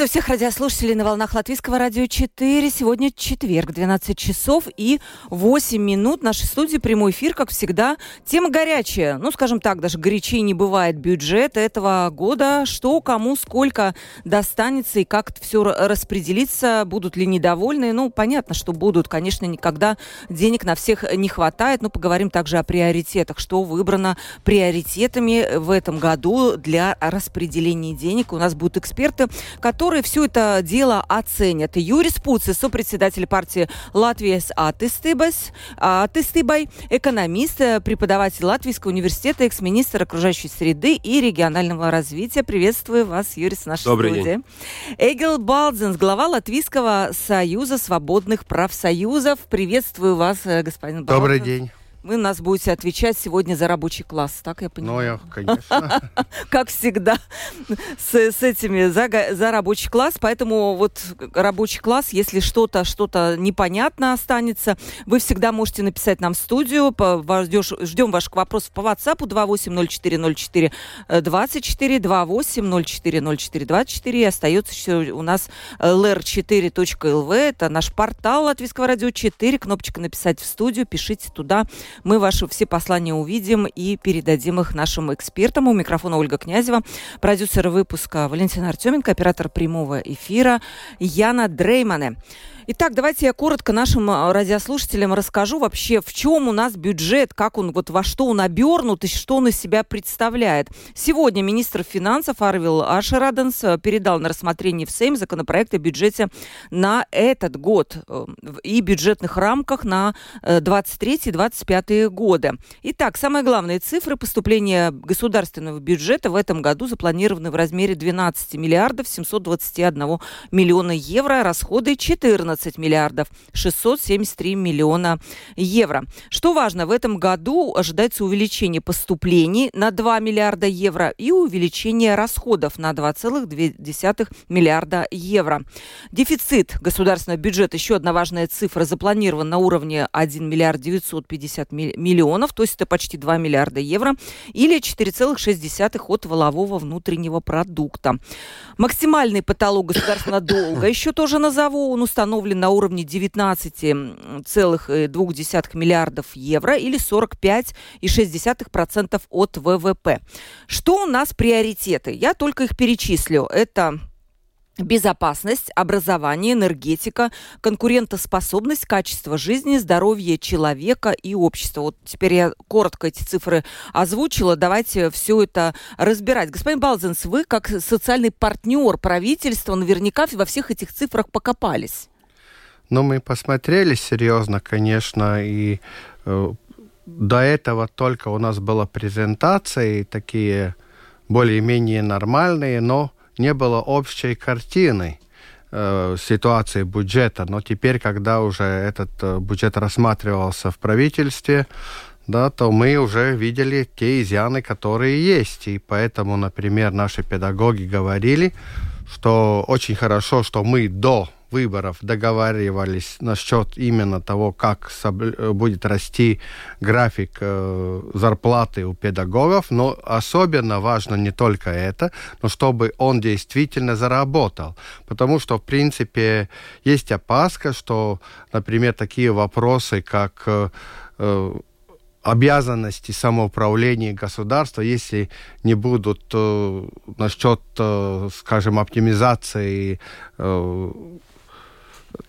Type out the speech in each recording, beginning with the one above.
Приветствую всех радиослушателей на волнах Латвийского радио 4. Сегодня четверг, 12 часов и 8 минут. В нашей студии прямой эфир, как всегда. Тема горячая. Ну, скажем так, даже горячей не бывает бюджет этого года. Что, кому, сколько достанется и как все распределится. Будут ли недовольны? Ну, понятно, что будут. Конечно, никогда денег на всех не хватает. Но поговорим также о приоритетах. Что выбрано приоритетами в этом году для распределения денег. У нас будут эксперты, которые все это дело оценят. Юрис Пуци, сопредседатель партии Латвия с Атыстыбас, Атыстыбай, экономист, преподаватель Латвийского университета, экс-министр окружающей среды и регионального развития. Приветствую вас, Юрис, в нашей Добрый студии. день. Эгил Балдзенс, глава Латвийского союза свободных профсоюзов. Приветствую вас, э, господин Балдзенс. Добрый день. Вы нас будете отвечать сегодня за рабочий класс, так я Ну, понимаю? я, конечно. как всегда, с, с этими за, за рабочий класс. Поэтому вот рабочий класс, если что-то что-то непонятно останется, вы всегда можете написать нам в студию. По, вас ждешь- ждем ваших вопросов по WhatsApp 280404 24 280404 24. И остается еще у нас lr4.lv. Это наш портал Латвийского радио 4. Кнопочка «Написать в студию». Пишите туда. Мы ваши все послания увидим и передадим их нашим экспертам. У микрофона Ольга Князева, продюсер выпуска Валентина Артеменко, оператор прямого эфира Яна Дреймане. Итак, давайте я коротко нашим э, радиослушателям расскажу вообще, в чем у нас бюджет, как он, вот во что он обернут и что он из себя представляет. Сегодня министр финансов Арвил Ашераденс э, передал на рассмотрение в Сейм законопроект о бюджете на этот год э, и бюджетных рамках на 23-25 годы. Итак, самые главные цифры поступления государственного бюджета в этом году запланированы в размере 12 миллиардов 721 миллиона евро, расходы 14 миллиардов 673 миллиона евро. Что важно, в этом году ожидается увеличение поступлений на 2 миллиарда евро и увеличение расходов на 2,2 миллиарда евро. Дефицит государственного бюджета, еще одна важная цифра, запланирован на уровне 1 миллиард 950 ми- миллионов, то есть это почти 2 миллиарда евро, или 4,6 от валового внутреннего продукта. Максимальный потолок государственного долга еще тоже назову. Он установлен на уровне 19,2 миллиардов евро или 45,6% от ВВП. Что у нас приоритеты? Я только их перечислю. Это Безопасность, образование, энергетика, конкурентоспособность, качество жизни, здоровье человека и общества. Вот теперь я коротко эти цифры озвучила. Давайте все это разбирать. Господин Балзенс, вы как социальный партнер правительства наверняка во всех этих цифрах покопались. Ну, мы посмотрели серьезно, конечно, и э, до этого только у нас была презентации такие более-менее нормальные, но не было общей картины э, ситуации бюджета. Но теперь, когда уже этот э, бюджет рассматривался в правительстве, да, то мы уже видели те изъяны, которые есть. И поэтому, например, наши педагоги говорили, что очень хорошо, что мы до выборов договаривались насчет именно того, как э, будет расти график э, зарплаты у педагогов, но особенно важно не только это, но чтобы он действительно заработал. Потому что, в принципе, есть опаска, что, например, такие вопросы, как э, э, обязанности самоуправления государства, если не будут э, насчет, э, скажем, оптимизации э,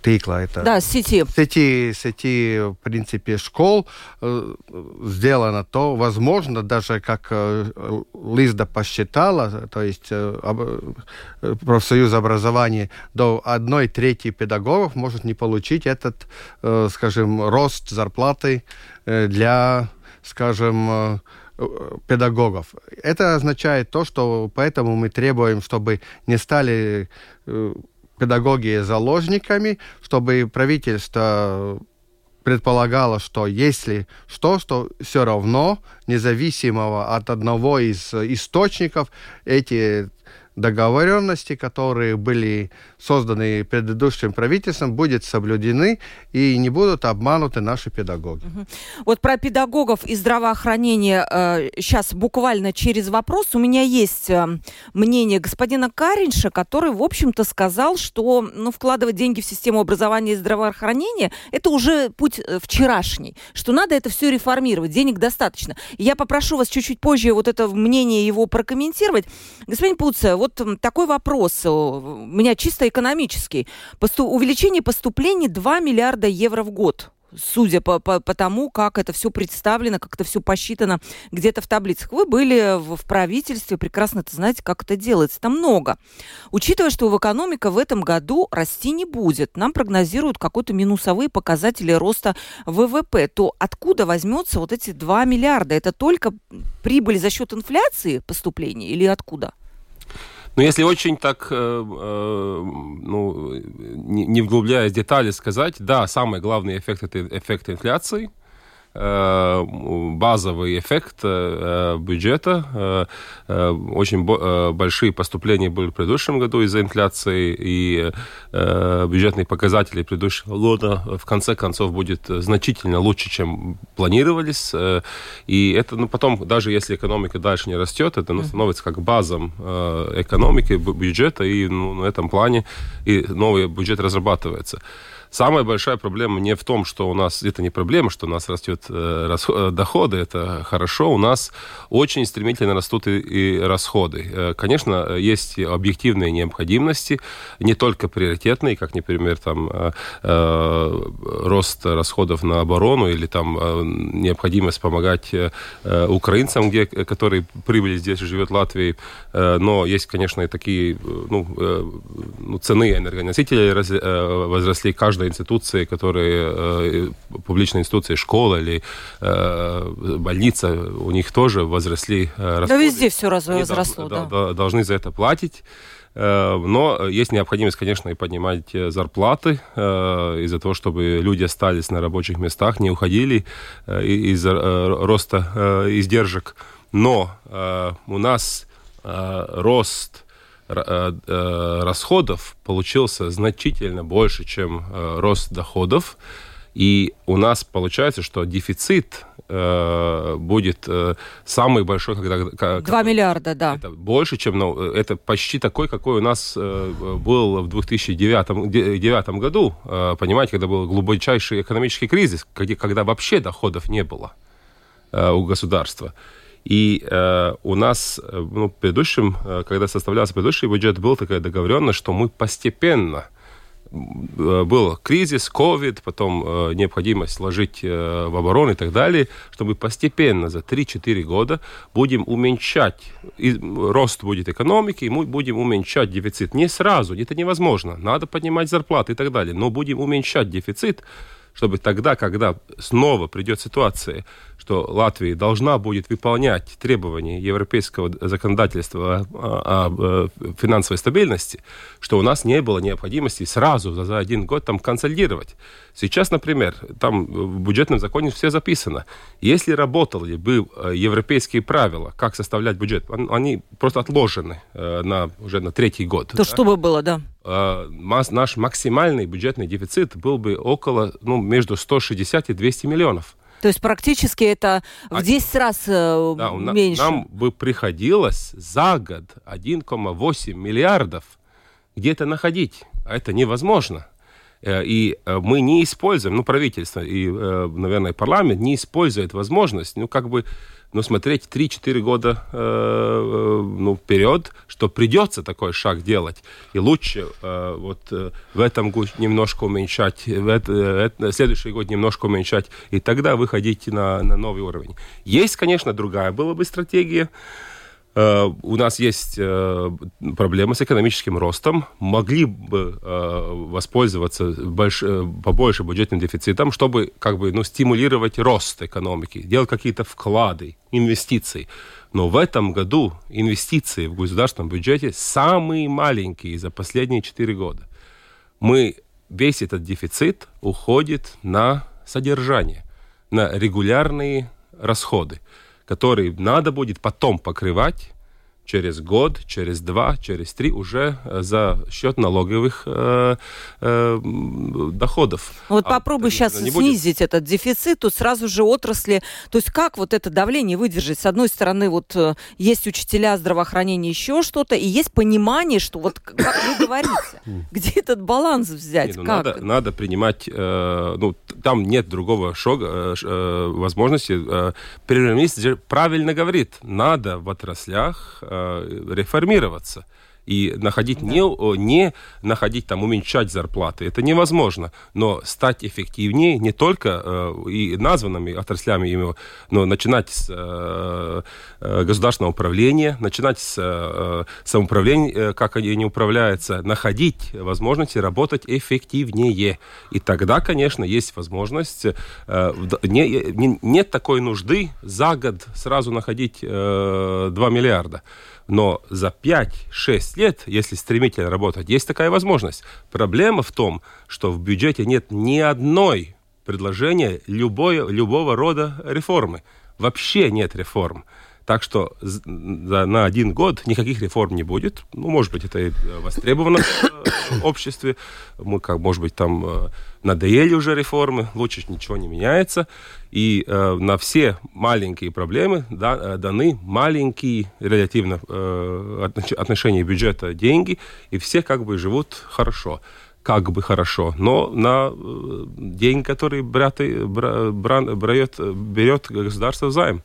тыкла, это Да, сети. сети, сети, в принципе, школ э, сделано, то, возможно, даже как э, Лизда посчитала, то есть э, профсоюз образования, до одной трети педагогов может не получить этот, скажем, рост зарплаты для, скажем, педагогов. Это означает то, что поэтому мы требуем, чтобы не стали педагоги заложниками, чтобы правительство предполагало, что если что, что все равно, независимого от одного из источников, эти договоренности, которые были созданы предыдущим правительством, будут соблюдены и не будут обмануты наши педагоги. Вот про педагогов и здравоохранение э, сейчас буквально через вопрос. У меня есть э, мнение господина Каринша, который, в общем-то, сказал, что ну, вкладывать деньги в систему образования и здравоохранения – это уже путь э, вчерашний, что надо это все реформировать, денег достаточно. Я попрошу вас чуть-чуть позже вот это мнение его прокомментировать. Господин Пуца, вот такой вопрос у меня чисто экономический. Посту- увеличение поступлений 2 миллиарда евро в год судя по, по, по тому, как это все представлено, как это все посчитано где-то в таблицах. Вы были в, в правительстве, прекрасно это знаете, как это делается. Там много. Учитывая, что в экономика в этом году расти не будет, нам прогнозируют какие-то минусовые показатели роста ВВП, то откуда возьмется вот эти 2 миллиарда? Это только прибыль за счет инфляции поступлений или откуда? Но если очень так, э, э, ну, не, не вглубляясь в детали сказать, да, самый главный эффект – это эффект инфляции – базовый эффект э, бюджета. Э, очень большие поступления были в предыдущем году из-за инфляции, и бюджетные показатели предыдущего года в конце концов будет значительно лучше, чем планировались. И это ну, потом, даже если экономика дальше не растет, это ну, становится как базом экономики, бюджета, и ну, на этом плане и новый бюджет разрабатывается. Самая большая проблема не в том, что у нас... Это не проблема, что у нас растет э, э, доходы, это хорошо. У нас очень стремительно растут и, и расходы. Э, конечно, есть объективные необходимости, не только приоритетные, как, например, там, э, э, рост расходов на оборону или там э, необходимость помогать э, украинцам, где, которые прибыли здесь живет в Латвии. Э, но есть, конечно, и такие ну, э, ну, цены энергоносителей возросли каждый каждой институции, которые э, публичные институции, школа или э, больница, у них тоже возросли э, расходы. Да везде все возросло, да. да. Должны за это платить. Но есть необходимость, конечно, и поднимать зарплаты из-за того, чтобы люди остались на рабочих местах, не уходили из-за роста издержек. Но у нас рост расходов получился значительно больше, чем э, рост доходов. И у нас получается, что дефицит э, будет э, самый большой, когда... Как, 2 миллиарда, да. Это больше, чем... Ну, это почти такой, какой у нас э, был в 2009 году. Э, понимаете, когда был глубочайший экономический кризис, когда вообще доходов не было э, у государства. И э, у нас э, ну, в предыдущем, э, когда составлялся предыдущий бюджет, была такая договоренность, что мы постепенно э, был кризис, ковид, потом э, необходимость вложить э, в оборону и так далее, что мы постепенно за 3-4 года будем уменьшать, и рост будет экономики, и мы будем уменьшать дефицит. Не сразу, это невозможно, надо поднимать зарплаты и так далее, но будем уменьшать дефицит, чтобы тогда, когда снова придет ситуация, что Латвия должна будет выполнять требования европейского законодательства о, о, финансовой стабильности, что у нас не было необходимости сразу за один год там консолидировать. Сейчас, например, там в бюджетном законе все записано. Если работали бы э, европейские правила, как составлять бюджет, они просто отложены э, на, уже на третий год. То да? что бы было, да? Э, наш максимальный бюджетный дефицит был бы около, ну, между 160 и 200 миллионов. То есть практически это в а, 10 раз да, меньше. Нам бы приходилось за год 1,8 миллиардов где-то находить. А это невозможно. Э, и э, мы не используем, ну, правительство и, э, наверное, парламент не использует возможность, ну, как бы ну, смотреть 3-4 года ну, вперед, что придется такой шаг делать. И лучше вот в этом году немножко уменьшать, в это, следующий год немножко уменьшать, и тогда выходить на, на новый уровень. Есть, конечно, другая была бы стратегия. Э, у нас есть э, проблемы с экономическим ростом, могли бы э, воспользоваться больш... побольше бюджетным дефицитом, чтобы как бы, ну, стимулировать рост экономики, делать какие-то вклады, инвестиции. Но в этом году инвестиции в государственном бюджете самые маленькие за последние четыре года. Мы, весь этот дефицит уходит на содержание, на регулярные расходы, которые надо будет потом покрывать через год, через два, через три уже э, за счет налоговых э, э, доходов. Вот а, попробуй а, сейчас снизить будет... этот дефицит, тут сразу же отрасли. То есть как вот это давление выдержать? С одной стороны, вот э, есть учителя здравоохранения, еще что-то, и есть понимание, что вот как вы говорите, где этот баланс взять? ну, надо, надо принимать, э, ну, там нет другого шага, э, э, возможности. Э, правильно говорит, надо в отраслях реформироваться и находить да. не, не находить там уменьшать зарплаты. Это невозможно. Но стать эффективнее не только э, и названными отраслями но начинать с э, э, государственного управления начинать с э, самоуправления э, как они не управляются находить возможности работать эффективнее. И тогда конечно есть возможность э, не, не, нет такой нужды за год сразу находить э, 2 миллиарда но за 5-6 лет, если стремительно работать, есть такая возможность. Проблема в том, что в бюджете нет ни одной предложения любой, любого рода реформы. Вообще нет реформ. Так что на один год никаких реформ не будет. Ну, может быть, это и востребовано в обществе. Мы, как, может быть, там э, надоели уже реформы, лучше ничего не меняется. И э, на все маленькие проблемы да, э, даны маленькие релятивно э, отношения бюджета деньги, и все как бы живут хорошо как бы хорошо, но на э, деньги, которые брат, бра, бра, берет, берет государство в.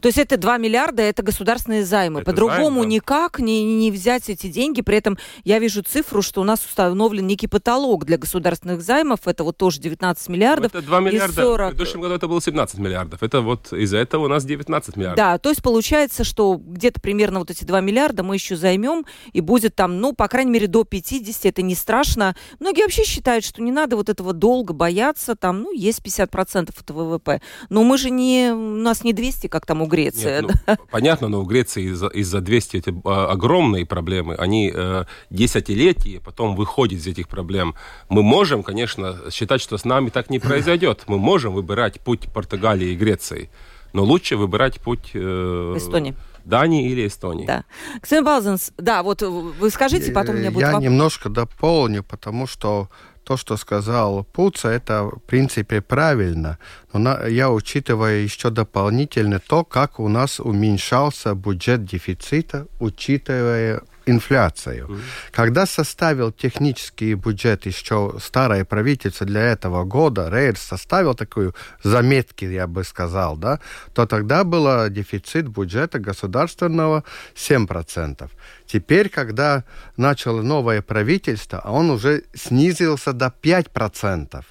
То есть это 2 миллиарда, это государственные займы. По-другому да. никак не, не взять эти деньги. При этом я вижу цифру, что у нас установлен некий потолок для государственных займов. Это вот тоже 19 миллиардов. Это 2 миллиарда. 40... В предыдущем году это было 17 миллиардов. Это вот из-за этого у нас 19 миллиардов. Да, то есть получается, что где-то примерно вот эти 2 миллиарда мы еще займем, и будет там, ну, по крайней мере, до 50. Это не страшно. Многие вообще считают, что не надо вот этого долго бояться. Там, ну, есть 50% от ВВП. Но мы же не, у нас не 200, как как там у Греции. Нет, да? ну, понятно, но у Греции из-за из 200 эти а, огромные проблемы. Они э, десятилетия потом выходят из этих проблем. Мы можем, конечно, считать, что с нами так не произойдет. Мы можем выбирать путь Португалии и Греции. Но лучше выбирать путь... Э, Эстонии. Дании или Эстонии. Да. Ксен Балзенс, да, вот вы скажите, потом у меня будет Я вопрос. немножко дополню, потому что то, что сказал Пуца, это в принципе правильно. Но на, я учитываю еще дополнительно то, как у нас уменьшался бюджет дефицита, учитывая инфляцию. Mm-hmm. Когда составил технический бюджет еще старое правительство для этого года, Рейерс составил такую заметки, я бы сказал, да, то тогда был дефицит бюджета государственного 7%. Теперь, когда начало новое правительство, он уже снизился до 5%.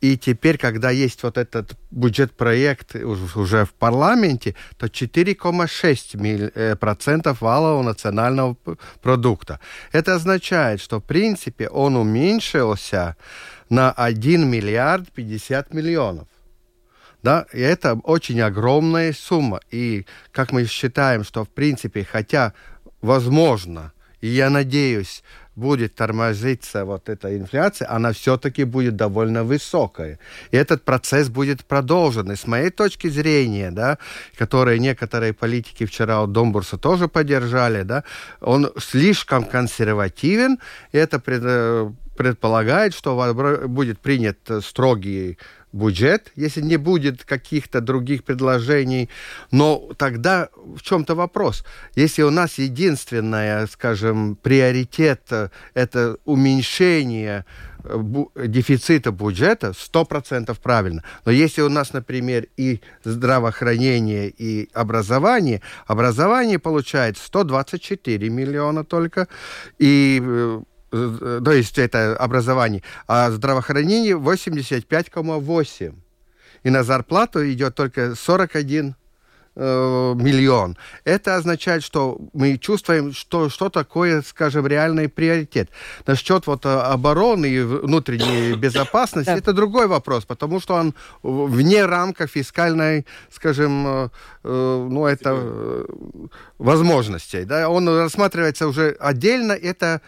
И теперь, когда есть вот этот бюджет-проект уже в парламенте, то 4,6% э, валового национального продукта. Это означает, что в принципе он уменьшился на 1 миллиард 50 миллионов. Да, и это очень огромная сумма. И как мы считаем, что в принципе, хотя возможно, и я надеюсь, будет тормозиться вот эта инфляция, она все-таки будет довольно высокая. И этот процесс будет продолжен. И с моей точки зрения, да, которые некоторые политики вчера от Домбурса тоже поддержали, да, он слишком консервативен, и это э, предполагает, что будет принят строгий бюджет, если не будет каких-то других предложений. Но тогда в чем-то вопрос. Если у нас единственное, скажем, приоритет э, это уменьшение э, дефицита бюджета 100% правильно. Но если у нас, например, и здравоохранение, и образование, образование получает 124 миллиона только, и Э, то есть это образование, а здравоохранение 85,8. И на зарплату идет только 41 э, миллион. Это означает, что мы чувствуем, что, что такое, скажем, реальный приоритет. Насчет вот э, обороны и внутренней безопасности, это другой вопрос, потому что он вне рамках фискальной, скажем, э, ну, это возможностей. Да? Он рассматривается уже отдельно, это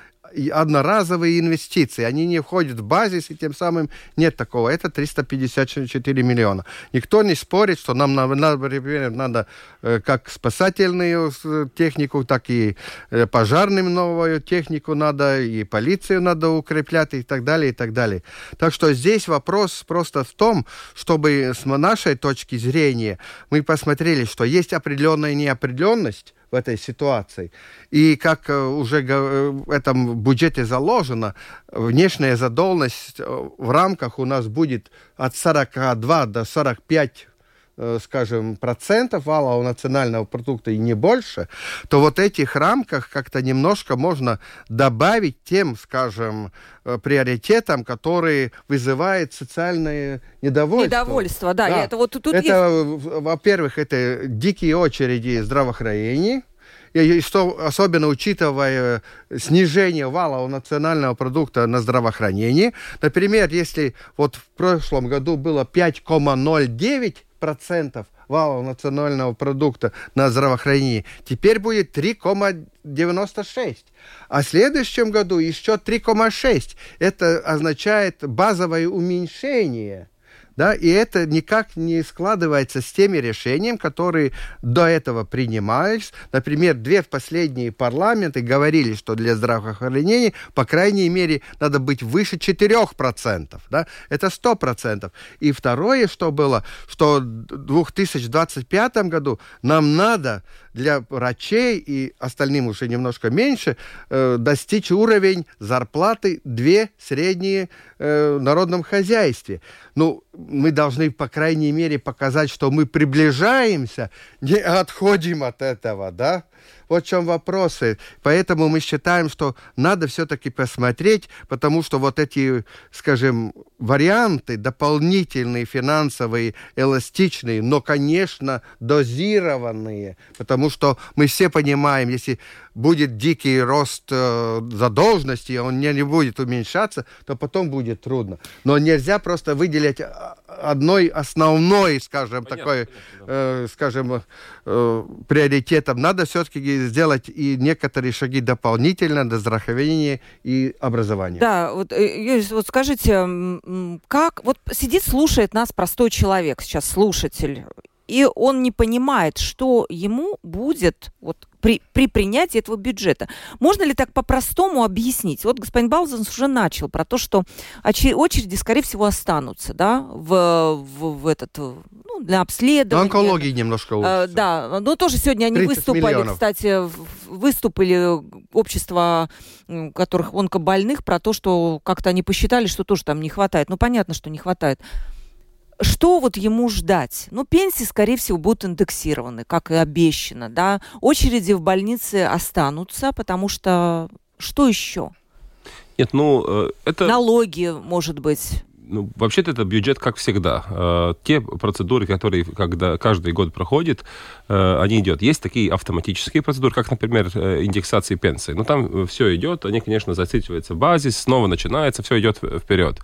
одноразовые инвестиции. Они не входят в базис, и тем самым нет такого. Это 354 миллиона. Никто не спорит, что нам, например, надо э, как спасательную технику, так и э, пожарным новую технику надо, и полицию надо укреплять, и так далее, и так далее. Так что здесь вопрос просто в том, чтобы с нашей точки зрения мы посмотрели, что есть определенная неопределенность, в этой ситуации. И как э, уже э, в этом бюджете заложено, внешняя задолженность э, в рамках у нас будет от 42 до 45 скажем, процентов валового национального продукта и не больше, то вот этих рамках как-то немножко можно добавить тем, скажем, приоритетам, которые вызывают социальное недовольство. Недовольство, да. да. Это, вот тут это есть... во-первых, это дикие очереди здравоохранения, и что особенно учитывая снижение валового национального продукта на здравоохранение. Например, если вот в прошлом году было 5,09 процентов валового национального продукта на здравоохранение, теперь будет 3,96. А в следующем году еще 3,6. Это означает базовое уменьшение – да, и это никак не складывается с теми решениями, которые до этого принимались. Например, две последние парламенты говорили, что для здравоохранения, по крайней мере, надо быть выше 4%. Да? Это 100%. И второе, что было, что в 2025 году нам надо для врачей и остальным уже немножко меньше э, достичь уровень зарплаты две средние э, в народном хозяйстве. Ну, мы должны, по крайней мере, показать, что мы приближаемся, не отходим от этого, да? Вот в чем вопросы. Поэтому мы считаем, что надо все-таки посмотреть, потому что вот эти, скажем, варианты дополнительные, финансовые, эластичные, но, конечно, дозированные, потому что мы все понимаем, если будет дикий рост э, задолженности, он не, не будет уменьшаться, то потом будет трудно. Но нельзя просто выделять а, одной основной, скажем, понятно, такой, понятно, да. э, скажем, э, приоритетом. Надо все-таки сделать и некоторые шаги дополнительно до здравоохранения и образования. Да, вот, э, вот скажите, как, вот сидит, слушает нас простой человек сейчас, слушатель, и он не понимает, что ему будет вот при, при принятии этого бюджета. Можно ли так по-простому объяснить? Вот господин Балзанс уже начал про то, что очереди, скорее всего, останутся да, в, в, в этот ну, для обследования. Онкологии немножко лучше. да, но тоже сегодня они выступали, миллионов. кстати, выступили общество, которых онкобольных, про то, что как-то они посчитали, что тоже там не хватает. Ну, понятно, что не хватает что вот ему ждать? Ну, пенсии, скорее всего, будут индексированы, как и обещано, да. Очереди в больнице останутся, потому что что еще? Нет, ну, э, это... Налоги, может быть. Ну, вообще-то это бюджет, как всегда. Э, те процедуры, которые когда каждый год проходят, э, они идут. Есть такие автоматические процедуры, как, например, индексация пенсии. Но ну, там все идет, они, конечно, зацикливаются в базис, снова начинается, все идет вперед.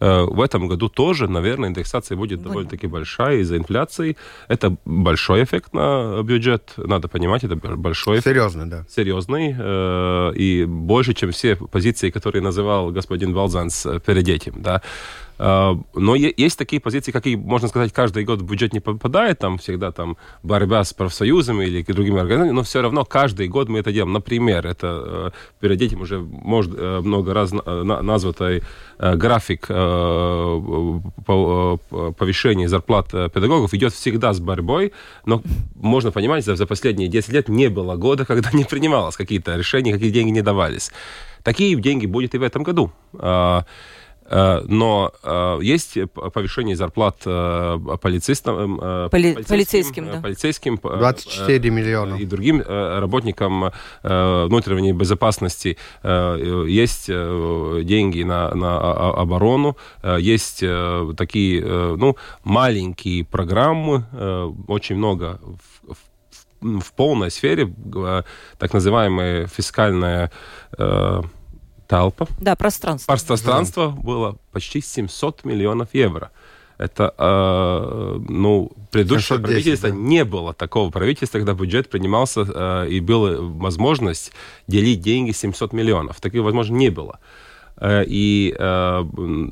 Э, в этом году тоже, наверное, индексация будет довольно-таки большая из-за инфляции. Это большой эффект на бюджет, надо понимать, это большой эффект. Серьезный, да. Серьезный. Э, и больше, чем все позиции, которые называл господин Валзанс перед этим. Да. А, но есть такие позиции, какие, можно сказать, каждый год в бюджет не попадает, там всегда там борьба с профсоюзами или другими организациями, но все равно каждый год мы это делаем. Например, это э, перед этим уже может, э, много раз названный э, график повышения зарплат педагогов идет всегда с борьбой, но можно понимать, за, за последние 10 лет не было года, когда не принималось какие-то решения, какие деньги не давались. Такие деньги будет и в этом году. Э, но э, есть повышение зарплат э, полицейским, Поли полицейским, да. полицейским 24 миллиона. и другим работникам внутренней безопасности. Есть деньги на, на оборону, есть такие ну, маленькие программы, очень много в, в, в полной сфере, так называемая фискальная Талпа. Да, пространство. Пространство да. было почти 700 миллионов евро. Это, э, ну, предыдущее 710, правительство да. не было такого правительства, когда бюджет принимался э, и была возможность делить деньги 700 миллионов. Такой возможности не было. Э, и э,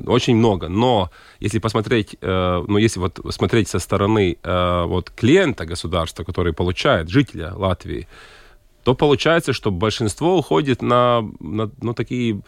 очень много. Но если посмотреть, э, ну если вот смотреть со стороны э, вот клиента государства, который получает жителя Латвии, то получается, что большинство уходит на, на ну, такие э,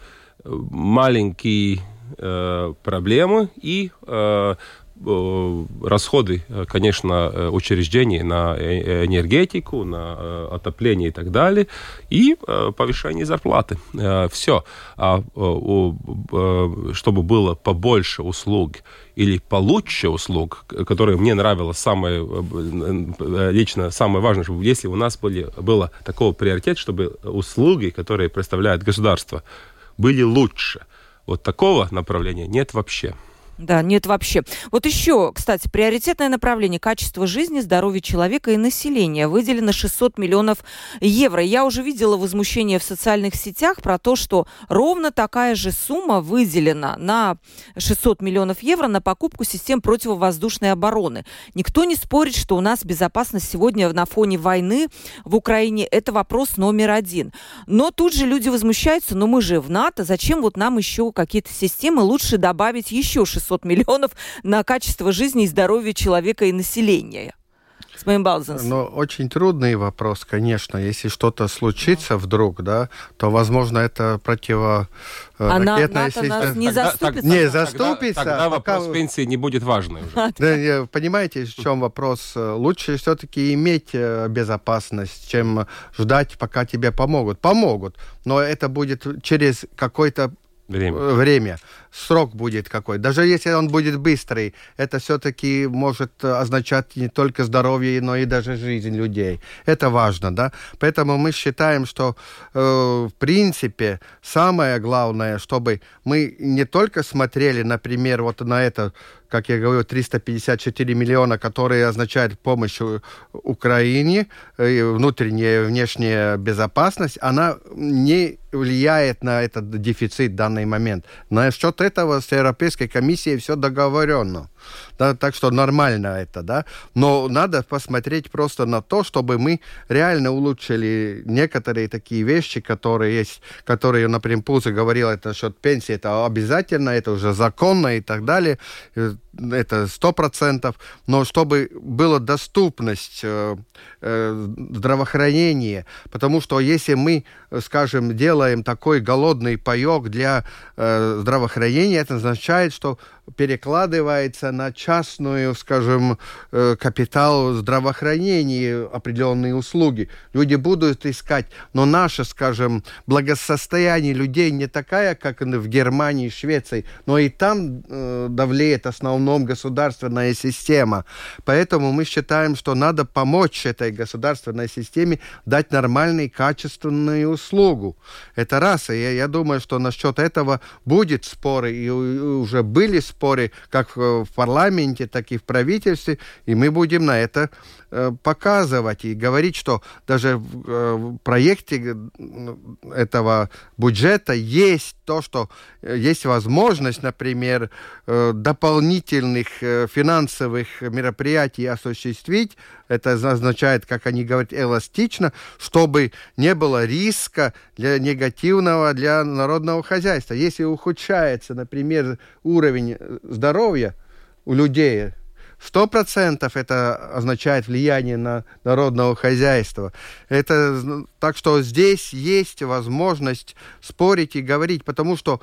маленькие э, проблемы и э, расходы, э, конечно, э, учреждений на э, энергетику, на э, отопление и так далее, и э, повышение зарплаты. Э, Все. А э, э, чтобы было побольше услуг или получше услуг, которые мне нравилось самое, э, э, лично самое важное, чтобы если у нас были, было такого приоритет, чтобы услуги, которые представляет государство, были лучше. Вот такого направления нет вообще. Да, нет вообще. Вот еще, кстати, приоритетное направление качество жизни, здоровья человека и населения. Выделено 600 миллионов евро. Я уже видела возмущение в социальных сетях про то, что ровно такая же сумма выделена на 600 миллионов евро на покупку систем противовоздушной обороны. Никто не спорит, что у нас безопасность сегодня на фоне войны в Украине – это вопрос номер один. Но тут же люди возмущаются, но мы же в НАТО, зачем вот нам еще какие-то системы? Лучше добавить еще 600 миллионов на качество жизни и здоровья человека и населения. С Балзенс. Но очень трудный вопрос, конечно. Если что-то случится вдруг, да, то, возможно, это противо... э, А на- ракетная НАТО нас система. не Тогда- заступится? Не, тогда- заступится, Тогда, пока вопрос пенсии не будет важный уже. Да, понимаете, в чем вопрос? Э, Лучше все-таки иметь э, безопасность, чем ждать, пока тебе помогут. Помогут, но это будет через какой-то Время. э, время. Срок будет какой. Даже если он будет быстрый, это все-таки может означать не только здоровье, но и даже жизнь людей. Это важно, да? Поэтому мы считаем, что э, в принципе самое главное, чтобы мы не только смотрели, например, вот на это, как я говорю, 354 миллиона, которые означают помощь Украине, э, внутренняя и внешняя безопасность, она не влияет на этот дефицит в данный момент. Насчет этого с Европейской комиссией все договорено. Да, так что нормально это, да. Но надо посмотреть просто на то, чтобы мы реально улучшили некоторые такие вещи, которые есть, которые, например, Пузо говорил, это насчет пенсии, это обязательно, это уже законно и так далее, Э, это сто процентов. Но чтобы была доступность э, э, здравоохранения, потому что если мы, скажем, делаем такой голодный паек для э, здравоохранения, это означает, что перекладывается на частную, скажем, э, капитал здравоохранения определенные услуги. Люди будут искать, но наше, скажем, благосостояние людей не такая, как в Германии, Швеции, но и там э, давлеет в основном государственная система. Поэтому мы считаем, что надо помочь этой государственной системе дать нормальную, качественную услугу. Это раз. И я, я думаю, что насчет этого будет споры, и, уже были споры как в, в парламенте, так и в правительстве, и мы будем на это э, показывать и говорить, что даже в, э, проекте э, этого бюджета есть то, что э, есть возможность, например, э, дополнительных э, финансовых мероприятий осуществить. Это означает, как они говорят, эластично, чтобы не было риска для негативного для народного хозяйства. Если ухудшается, например, уровень э, здоровья у людей, Сто процентов это означает влияние на народного хозяйства. Это так что здесь есть возможность спорить и говорить, потому что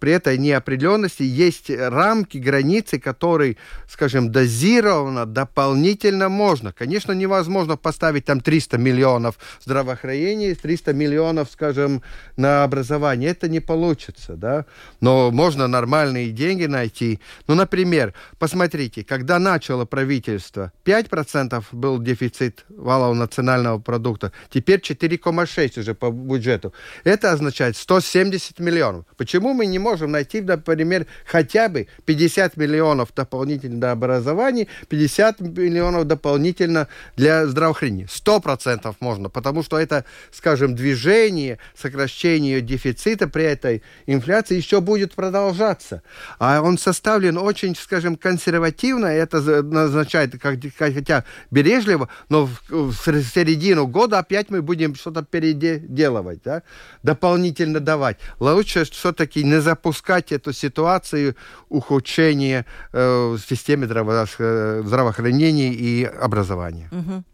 при этой неопределенности есть рамки, границы, которые, скажем, дозированно, дополнительно можно. Конечно, невозможно поставить там 300 миллионов здравоохранения, 300 миллионов, скажем, на образование. Это не получится, да. Но можно нормальные деньги найти. Ну, например, посмотрите, когда начало правительство, 5% был дефицит валового национального продукта, теперь 4,6 уже по бюджету. Это означает 170 миллионов. Почему мы не можем найти, например, хотя бы 50 миллионов дополнительно для образования, 50 миллионов дополнительно для здравоохранения? 100% можно, потому что это, скажем, движение, сокращение дефицита при этой инфляции еще будет продолжаться. А он составлен очень, скажем, консервативно, это означает, как, хотя бережливо, но в, в середину года опять мы будем что-то переделывать, да? дополнительно давать. Лучше все-таки не запускать эту ситуацию ухудшения э, в системе э, здравоохранения и образования. Угу.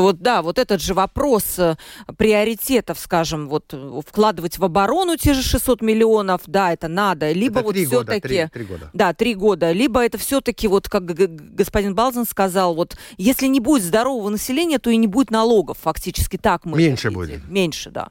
Вот да, вот этот же вопрос э, приоритетов, скажем, вот вкладывать в оборону те же 600 миллионов, да, это надо, либо это вот все-таки... Да, три года. Либо это все-таки, вот как господин Балзен сказал, вот если не будет здорового населения, то и не будет налогов, фактически так мы... Меньше будет. Меньше, да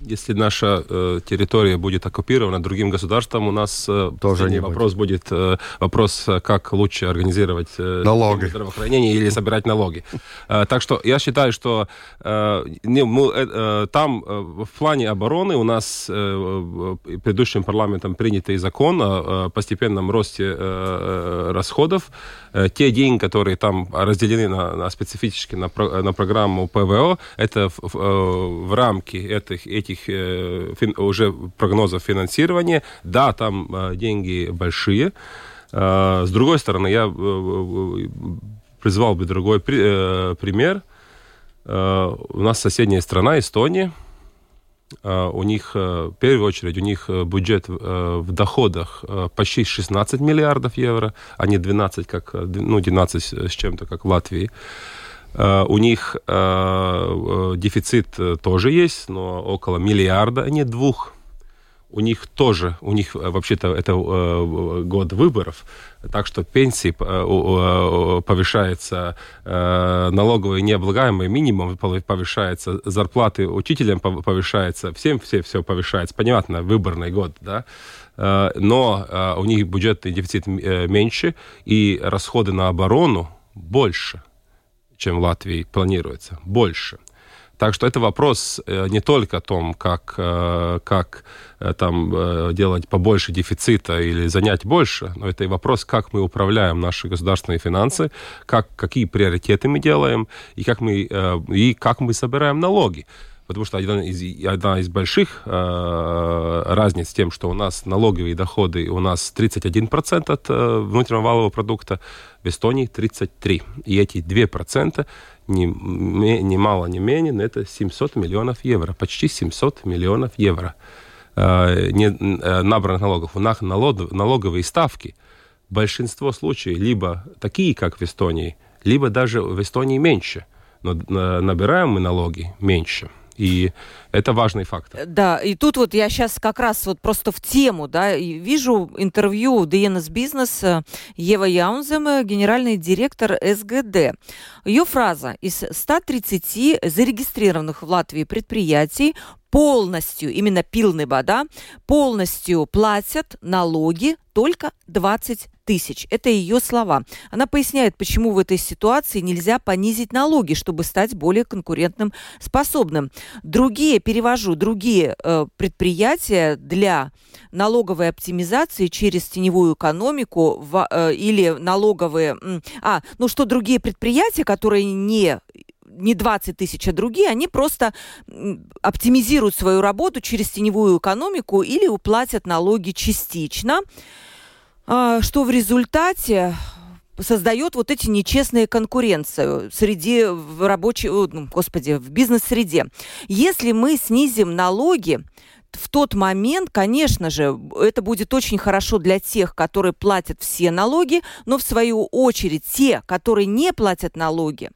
если наша э, территория будет оккупирована другим государством, у нас э, тоже не вопрос будет, будет э, вопрос, как лучше организировать э, налоги. здравоохранение или собирать налоги. Э, так что я считаю, что э, не, мы, э, э там э, в плане обороны у нас э, предыдущим парламентом принятый закон о постепенном росте э, э, расходов. Э, те деньги, которые там разделены на, на специфически на, на программу ПВО, это в, в, в рамки этих, этих этих э, уже прогнозов финансирования. Да, там э, деньги большие. Э, с другой стороны, я призвал бы другой пример. У нас соседняя страна, Эстония. У них, в первую очередь, у них бюджет в доходах почти 16 миллиардов евро, а не 12, как, ну, 12 с чем-то, как в Латвии. Э, у них э, э, дефицит тоже есть, но около миллиарда, а не двух. У них тоже, у них вообще-то это год выборов, так что пенсии повышается, налоговый необлагаемый минимум повышается, зарплаты учителям повышается, всем все все повышается. Понятно, выборный год, да но у них бюджетный дефицит меньше, и расходы на оборону больше чем в Латвии планируется, больше. Так что это вопрос э, не только о том, как, э, как э, там, делать побольше дефицита или занять больше, но это и вопрос, как мы управляем наши государственные финансы, как, какие приоритеты мы делаем и как мы, и как мы собираем налоги потому что одна из, одна из больших э, разниц с тем, что у нас налоговые доходы у нас 31% от э, внутреннего валового продукта, в Эстонии 33%. И эти 2% ни, ни мало, ни менее, это 700 миллионов евро, почти 700 миллионов евро э, не, э, набранных налогов. У нас налог, налоговые ставки большинство случаев либо такие, как в Эстонии, либо даже в Эстонии меньше. Но э, набираем мы налоги меньше – и это важный фактор. Да, и тут вот я сейчас как раз вот просто в тему, да, вижу интервью DNS Business э, Ева Яунзем, генеральный директор СГД. Ее фраза из 130 зарегистрированных в Латвии предприятий полностью, именно пилный вода, полностью платят налоги только 20 тысяч. Это ее слова. Она поясняет, почему в этой ситуации нельзя понизить налоги, чтобы стать более конкурентным способным. Другие, перевожу, другие э, предприятия для налоговой оптимизации через теневую экономику в, э, или налоговые... А, ну что другие предприятия, которые не не 20 тысяч, а другие, они просто оптимизируют свою работу через теневую экономику или уплатят налоги частично. А, что в результате создает вот эти нечестные конкуренцию среди в рабочей, ну, господи, в бизнес-среде. Если мы снизим налоги, в тот момент, конечно же, это будет очень хорошо для тех, которые платят все налоги, но в свою очередь те, которые не платят налоги,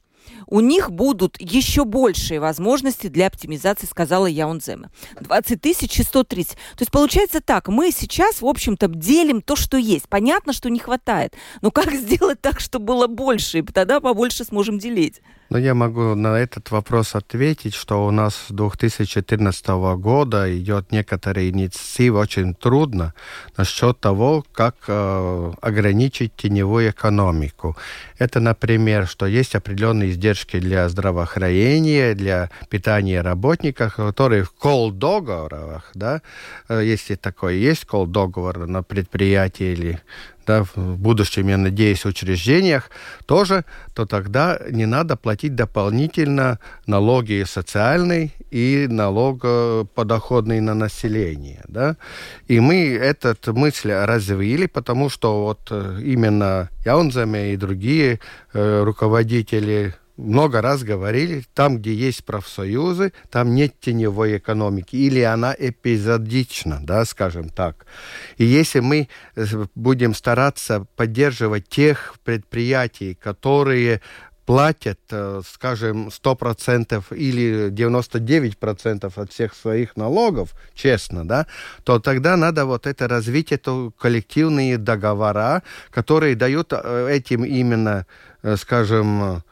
у них будут еще большие возможности для оптимизации, сказала Яунзема. 20 тысяч и 130. То есть получается так, мы сейчас, в общем-то, делим то, что есть. Понятно, что не хватает. Но как сделать так, чтобы было больше, и тогда побольше сможем делить? Ну, я могу на этот вопрос ответить, что у нас с 2014 года идет некоторые инициативы очень трудно насчет того, как э, ограничить теневую экономику. Это, например, что есть определенные издержки для здравоохранения, для питания работников, которые в кол-договорах, да, э, если такое есть кол-договор на предприятии или да, в будущем, я надеюсь, учреждениях тоже, то тогда не надо платить дополнительно налоги социальные и налог подоходный на население. Да? И мы эту мысль развили, потому что вот э, именно Яунземе и другие э, руководители много раз говорили, там, где есть профсоюзы, там нет теневой экономики, или она эпизодична, да, скажем так. И если мы э, будем стараться поддерживать тех предприятий, которые платят, э, скажем, 100% или 99% от всех своих налогов, честно, да, то тогда надо вот это развить, это коллективные договора, которые дают э, этим именно, скажем,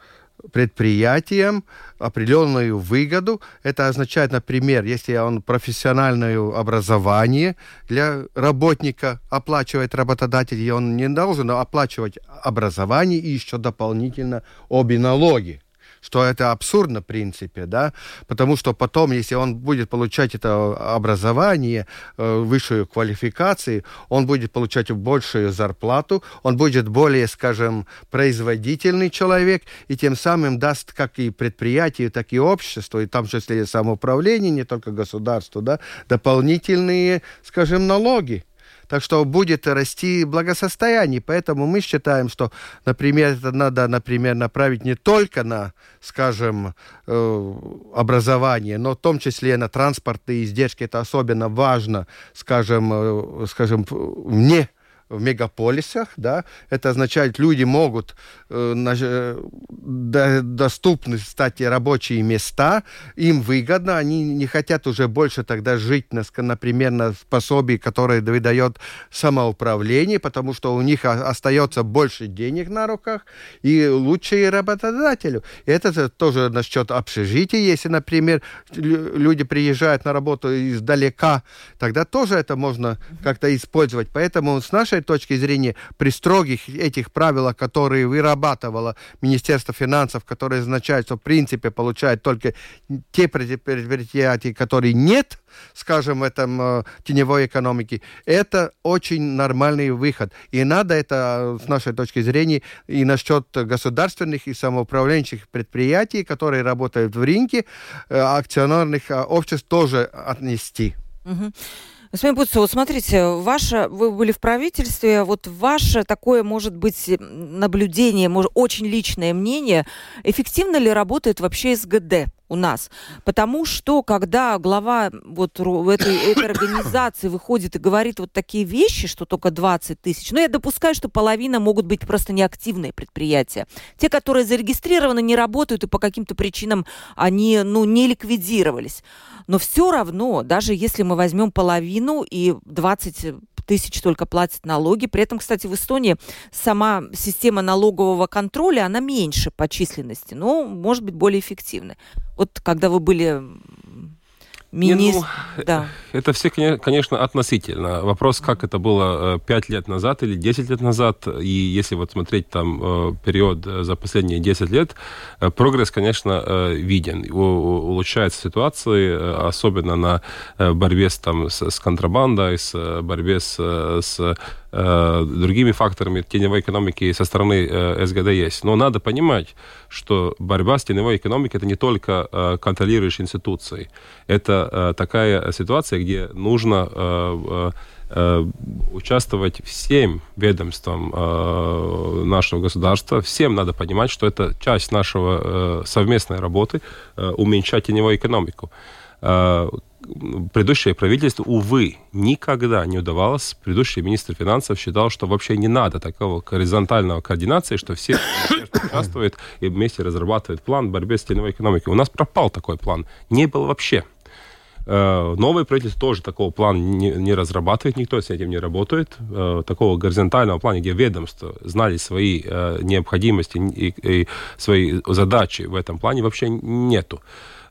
предприятиям определенную выгоду. Это означает, например, если он профессиональное образование для работника оплачивает работодатель, и он не должен оплачивать образование и еще дополнительно обе налоги что это абсурдно, в принципе, да, потому что потом, если он будет получать это образование, э, высшую квалификацию, он будет получать большую зарплату, он будет более, скажем, производительный человек, и тем самым даст как и предприятию, так и обществу, и там же числе самоуправление, не только государство, да, дополнительные, скажем, налоги. Так что будет расти благосостояние. Поэтому мы считаем, что, например, это надо, например, направить не только на, скажем, э, образование, но в том числе на транспортные издержки. Это особенно важно, скажем, э, скажем, вне в мегаполисах, да, это означает, люди могут э, на, э, до, доступны стать рабочие места, им выгодно, они не хотят уже больше тогда жить, на, например, на пособии, которое выдает самоуправление, потому что у них остается больше денег на руках и лучшие работодателю. И это тоже насчет общежития, если, например, люди приезжают на работу издалека, тогда тоже это можно как-то использовать. Поэтому с нашей точки зрения, при строгих этих правилах, которые вырабатывало Министерство финансов, которые означают, что в принципе получают только те предприятия, которые нет скажем, в этом э, теневой экономике, это очень нормальный выход. И надо это, с нашей точки зрения, и насчет государственных и самоуправленческих предприятий, которые работают в рынке, э, акционерных э, обществ тоже отнести. Угу. Господин Пуцев, вот смотрите, ваше, вы были в правительстве, вот ваше такое, может быть, наблюдение, может, очень личное мнение, эффективно ли работает вообще СГД у нас? Потому что, когда глава вот этой, этой организации выходит и говорит вот такие вещи, что только 20 тысяч, ну, я допускаю, что половина могут быть просто неактивные предприятия. Те, которые зарегистрированы, не работают, и по каким-то причинам они, ну, не ликвидировались. Но все равно, даже если мы возьмем половину и 20 тысяч только платят налоги. При этом, кстати, в Эстонии сама система налогового контроля, она меньше по численности, но может быть более эффективной. Вот когда вы были Министр, ну, да. Это все, конечно, относительно. Вопрос, как это было 5 э, лет назад или 10 лет назад, и если вот смотреть там э, период э, за последние 10 лет, прогресс, конечно, виден. Улучшается ситуация, особенно на борьбе с, там, с контрабандой, с борьбе с, с другими факторами теневой экономики со стороны э, СГД есть. Но надо понимать, что борьба с теневой экономикой это не только э, контролирующие институции. Это такая ситуация, где нужно участвовать всем ведомствам нашего государства. Всем надо понимать, что это часть нашего совместной работы уменьшать теневую экономику предыдущее правительство, увы, никогда не удавалось. Предыдущий министр финансов считал, что вообще не надо такого горизонтального координации, что все участвуют и вместе разрабатывают план борьбы с теневой экономикой. У нас пропал такой план. Не было вообще. Э, новое правительство тоже такого плана не, не разрабатывает, никто с этим не работает. Э, такого горизонтального плана, где ведомства знали свои э, необходимости и, и свои задачи в этом плане, вообще нету.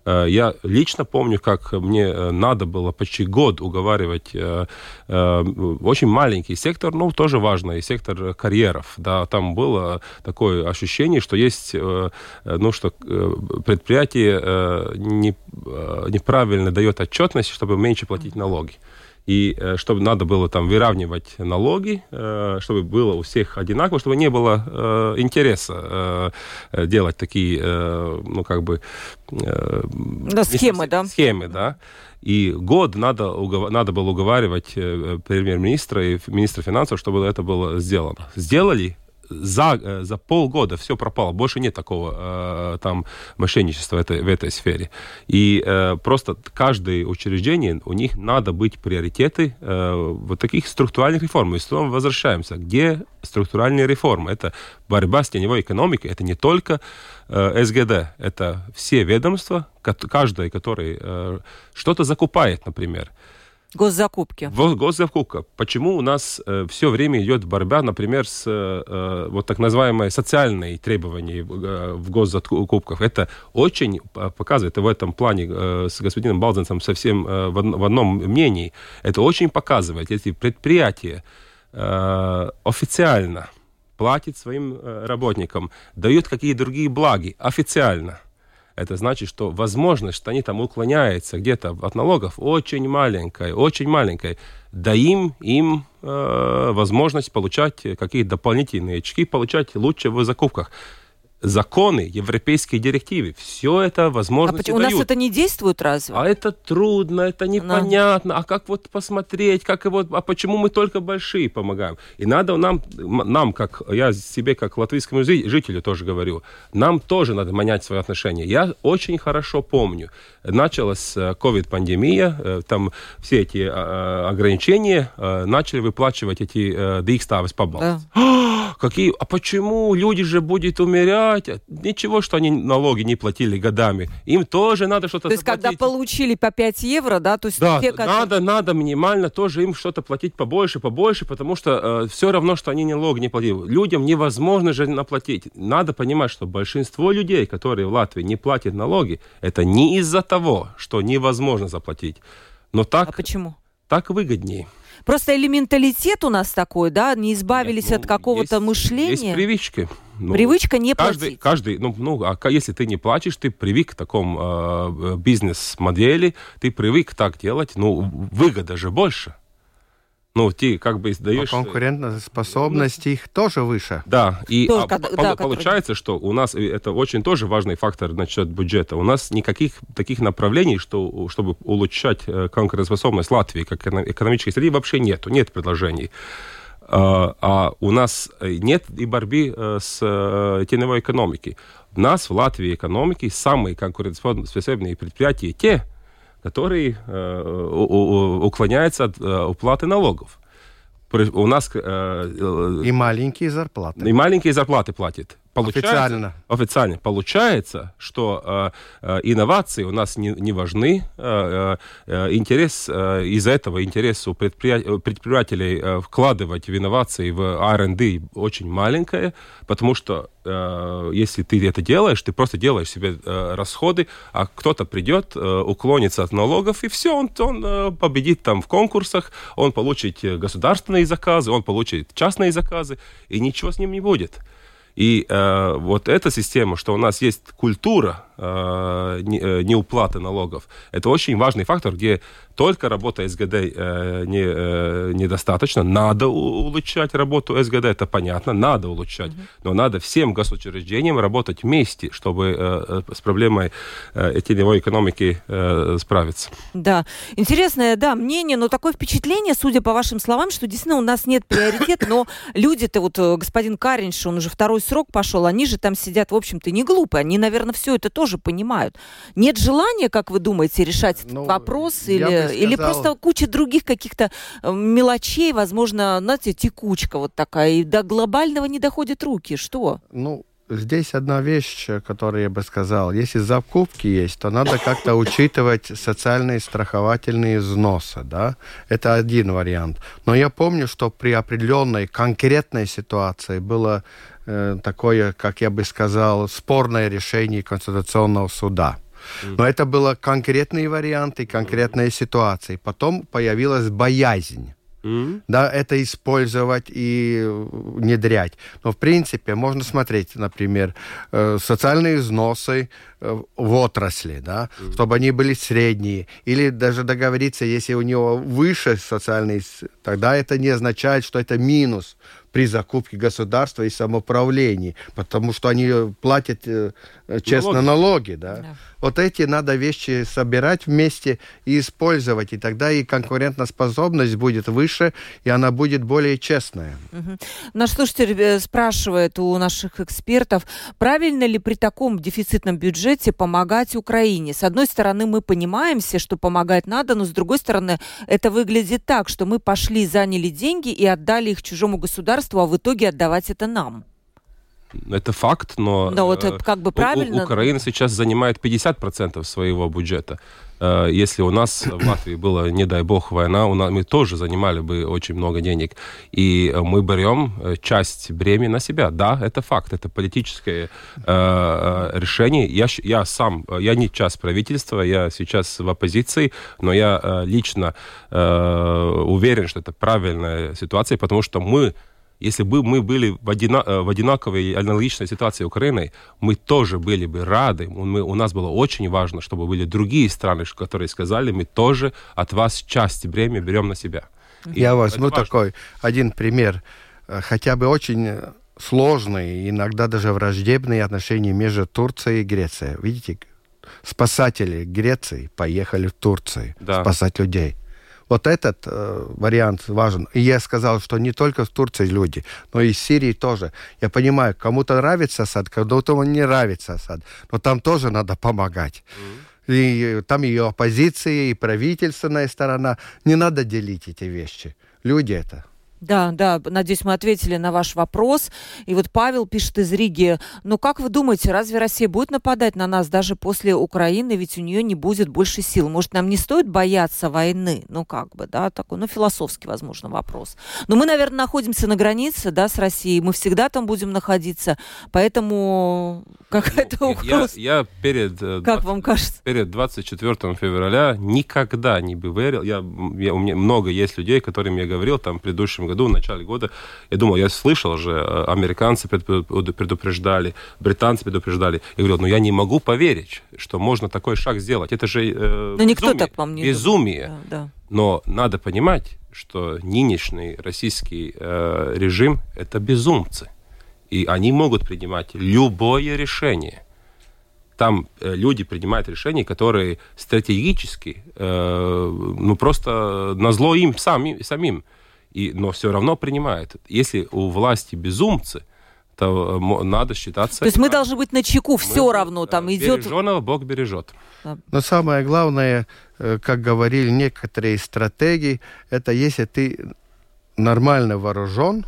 Э, я лично помню, как мне э, надо было почти год уговаривать э, очень маленький сектор, но тоже важный, сектор карьеров. Да, там было такое ощущение, что есть, ну, что предприятие не, неправильно дает отчетность, чтобы меньше платить налоги и э, чтобы надо было там выравнивать налоги, э, чтобы было у всех одинаково, чтобы не было э, интереса делать такие, ну, как бы... Да, схемы, да? Схемы, да. И год надо, надо было уговаривать премьер-министра и министра финансов, чтобы это было сделано. Сделали, за, э, за полгода все пропало. Больше нет такого э, там мошенничества в этой, в этой сфере. И э, просто каждое учреждение, у них надо быть приоритеты вот таких структуральных реформ. И снова возвращаемся. Где структуральные реформы? Это борьба с теневой экономикой. Это не только СГД. Это все ведомства, каждое, который что-то закупает, например. Госзакупки. Госзакупка. Почему у нас э, все время идет борьба, например, с э, вот так называемой социальной требований в, э, в госзакупках? Это очень показывает, в этом плане э, с господином Балзенцем совсем э, в, в одном мнении, это очень показывает, если предприятие э, официально платит своим э, работникам, дают какие другие благи официально – это значит, что возможность, что они там уклоняются где-то от налогов, очень маленькая, очень маленькая. Даим им э, возможность получать какие-то дополнительные очки, получать лучше в закупках законы, европейские директивы, все это возможности а у дают. нас это не действует разве? А это трудно, это непонятно. Но. А как вот посмотреть, как его, а почему мы только большие помогаем? И надо нам, нам как я себе как латвийскому жителю тоже говорю, нам тоже надо менять свои отношения. Я очень хорошо помню, началась ковид-пандемия, э, там все эти а, а, ограничения, э, начали выплачивать эти дикставы по Да. Какие, а почему люди же будут умирать? Ничего, что они налоги не платили годами. Им тоже надо что-то То есть, заплатить. когда получили по 5 евро, да? То есть да, те, которые... надо, надо минимально тоже им что-то платить побольше, побольше, потому что э, все равно, что они налог не платили. Людям невозможно же наплатить. Надо понимать, что большинство людей, которые в Латвии не платят налоги, это не из-за того, что невозможно заплатить. Но так... А почему? Так выгоднее. Просто элементалитет у нас такой, да, не избавились Нет, ну, от какого-то мышления. Есть привычки. Ну, Привычка не каждый, платить. Каждый, ну, ну, а если ты не платишь, ты привык к такому э, бизнес-модели, ты привык так делать, ну, выгода же больше. Ну, ты как бы издаешь... Но конкурентоспособность их тоже выше. Да, и тоже, а, да, получается, что у нас это очень тоже важный фактор насчет бюджета. У нас никаких таких направлений, что, чтобы улучшать э, конкурентоспособность Латвии как экономической среды вообще нету, нет предложений. А, а у нас нет и борьбы э, с э, теневой экономикой. У нас в Латвии экономики самые конкурентоспособные предприятия те, который э, уклоняется от э, уплаты налогов. У нас... Э, и маленькие зарплаты. И маленькие зарплаты платят. Получается, официально. Официально. Получается, что э, э, инновации у нас не, не важны. Э, э, интерес э, из-за этого интерес у предприятий, предпринимателей э, вкладывать в инновации, в R&D очень маленькая, потому что э, если ты это делаешь, ты просто делаешь себе э, расходы, а кто-то придет, э, уклонится от налогов, и все, он, он э, победит там в конкурсах, он получит государственные заказы, он получит частные заказы, и ничего с ним не будет. И э, вот эта система, что у нас есть культура э, неуплаты э, налогов, это очень важный фактор, где только работа СГД э, не, э, недостаточно. Надо улучшать работу СГД, это понятно, надо улучшать. Mm-hmm. Но надо всем госучреждениям работать вместе, чтобы э, э с проблемой э, теневой экономики э, справиться. Да, интересное, да, мнение, но такое впечатление, судя по вашим словам, что действительно у нас нет приоритета, но люди-то, вот э, господин Каринш, он уже второй срок пошел, они же там сидят, в общем-то, не глупые, они, наверное, все это тоже понимают. Нет желания, как вы думаете, решать этот ну, вопрос или сказал... Или просто куча других каких-то э, мелочей, возможно, знаете, текучка вот такая, и до глобального не доходят руки. Что? Ну, здесь одна вещь, которую я бы сказал. Если закупки есть, то надо как-то учитывать социальные страховательные взносы. Да? Это один вариант. Но я помню, что при определенной конкретной ситуации было э, такое, как я бы сказал, спорное решение Конституционного суда. Но это было конкретные варианты, конкретные ситуации. Потом появилась боязнь Mm-hmm. Да, это использовать и внедрять. Но, в принципе, можно смотреть, например, э, социальные взносы э, в отрасли, да, mm-hmm. чтобы они были средние. Или даже договориться, если у него выше социальный, тогда это не означает, что это минус при закупке государства и самоуправлении, потому что они платят э, честно налоги, налоги да. да. Вот эти надо вещи собирать вместе и использовать, и тогда и конкурентоспособность будет выше, и она будет более честная. Угу. Наш слушатель э, спрашивает у наших экспертов, правильно ли при таком дефицитном бюджете помогать Украине? С одной стороны, мы понимаем все, что помогать надо, но с другой стороны, это выглядит так, что мы пошли, заняли деньги и отдали их чужому государству, а в итоге отдавать это нам. Это факт, но да, вот это как бы правильно. У, Украина сейчас занимает 50% своего бюджета. Э, если у нас в Латвии была, не дай бог, война, у нас, мы тоже занимали бы очень много денег. И мы берем э, часть бремени на себя. Да, это факт, это политическое э, решение. Я, я сам, я не часть правительства, я сейчас в оппозиции, но я лично э, уверен, что это правильная ситуация, потому что мы если бы мы были в, одина, э, в одинаковой аналогичной ситуации Украины, мы тоже были бы рады. Мы, у нас было очень важно, чтобы были другие страны, которые сказали, мы тоже от вас часть бремя берем на себя. И Я возьму такой один пример, э, хотя бы очень сложные, иногда даже враждебные отношения между Турцией и Грецией. Видите, спасатели Греции поехали в Турцию да. спасать людей. Вот этот э, вариант важен. И я сказал, что не только в Турции люди, но и в Сирии тоже. Я понимаю, кому-то нравится Асад, кому-то не нравится Асад, но там тоже надо помогать. Mm-hmm. И там и оппозиция, и правительственная сторона. Не надо делить эти вещи. Люди это. Да, да, надеюсь, мы ответили на ваш вопрос. И вот Павел пишет из Риги, ну как вы думаете, разве Россия будет нападать на нас даже после Украины, ведь у нее не будет больше сил? Может, нам не стоит бояться войны? Ну как бы, да, такой, ну философский, возможно, вопрос. Но мы, наверное, находимся на границе, да, с Россией, мы всегда там будем находиться, поэтому какая-то ну, угроза. Я, я перед... Э, как 20, вам кажется? Перед 24 февраля никогда не бы верил, я, я, у меня много есть людей, которым я говорил там в предыдущем году, в начале года, я думал, я слышал же, э, американцы предупреждали, британцы предупреждали. Я говорил, ну я не могу поверить, что можно такой шаг сделать. Это же э, Но никто так по мне безумие. Да, да. Но надо понимать, что нынешний российский э, режим – это безумцы. И они могут принимать любое решение – там э, люди принимают решения, которые стратегически, э, ну просто на зло им сами, самим и, но все равно принимает. Если у власти безумцы, то э, надо считаться... То есть мы должны быть на чеку, все мы, равно там идет... Береженого Бог бережет. Но самое главное, э, как говорили некоторые стратегии, это если ты нормально вооружен,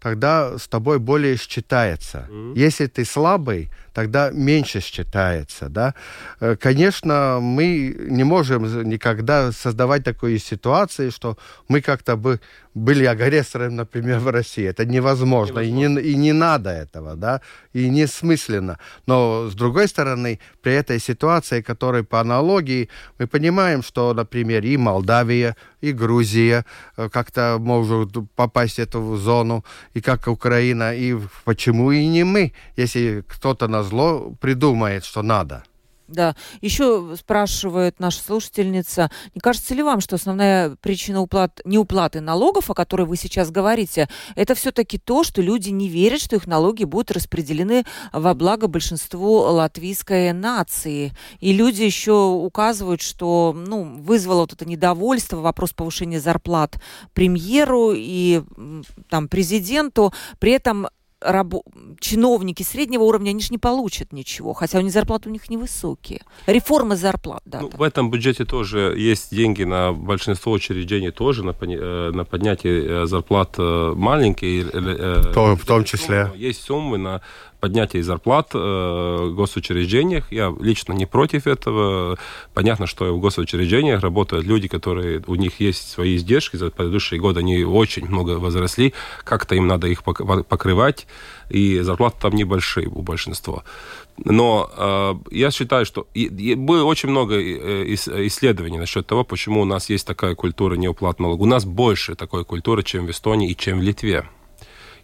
тогда с тобой более считается. Mm-hmm. Если ты слабый, тогда меньше считается. Да? Э, конечно, мы не можем никогда создавать такую ситуацию, что мы как-то бы были агрессором, например, в России. Это невозможно, невозможно. И, не, и не надо этого, да, и несмысленно. Но, с другой стороны, при этой ситуации, которая по аналогии, мы понимаем, что, например, и Молдавия, и Грузия э, как-то могут попасть в эту зону, и как Украина, и почему и не мы, если кто-то на зло придумает, что надо. Да. Еще спрашивает наша слушательница, не кажется ли вам, что основная причина уплат, неуплаты налогов, о которой вы сейчас говорите, это все-таки то, что люди не верят, что их налоги будут распределены во благо большинству латвийской нации. И люди еще указывают, что ну, вызвало вот это недовольство, вопрос повышения зарплат премьеру и там, президенту. При этом рабо- чиновники среднего уровня, они же не получат ничего, хотя у них зарплаты у них невысокие. Реформа зарплат, да. Ну, в этом бюджете тоже есть деньги на большинство учреждений тоже, на, э, на поднятие э, зарплат э, маленькие. В том, в том числе. Есть суммы на поднятие зарплат в госучреждениях. Я лично не против этого. Понятно, что в госучреждениях работают люди, которые у них есть свои издержки. За предыдущие годы они очень много возросли. Как-то им надо их покрывать. И зарплаты там небольшие у большинства. Но э, я считаю, что и, и было очень много э, исследований насчет того, почему у нас есть такая культура неуплаты налогов. У нас больше такой культуры, чем в Эстонии и чем в Литве.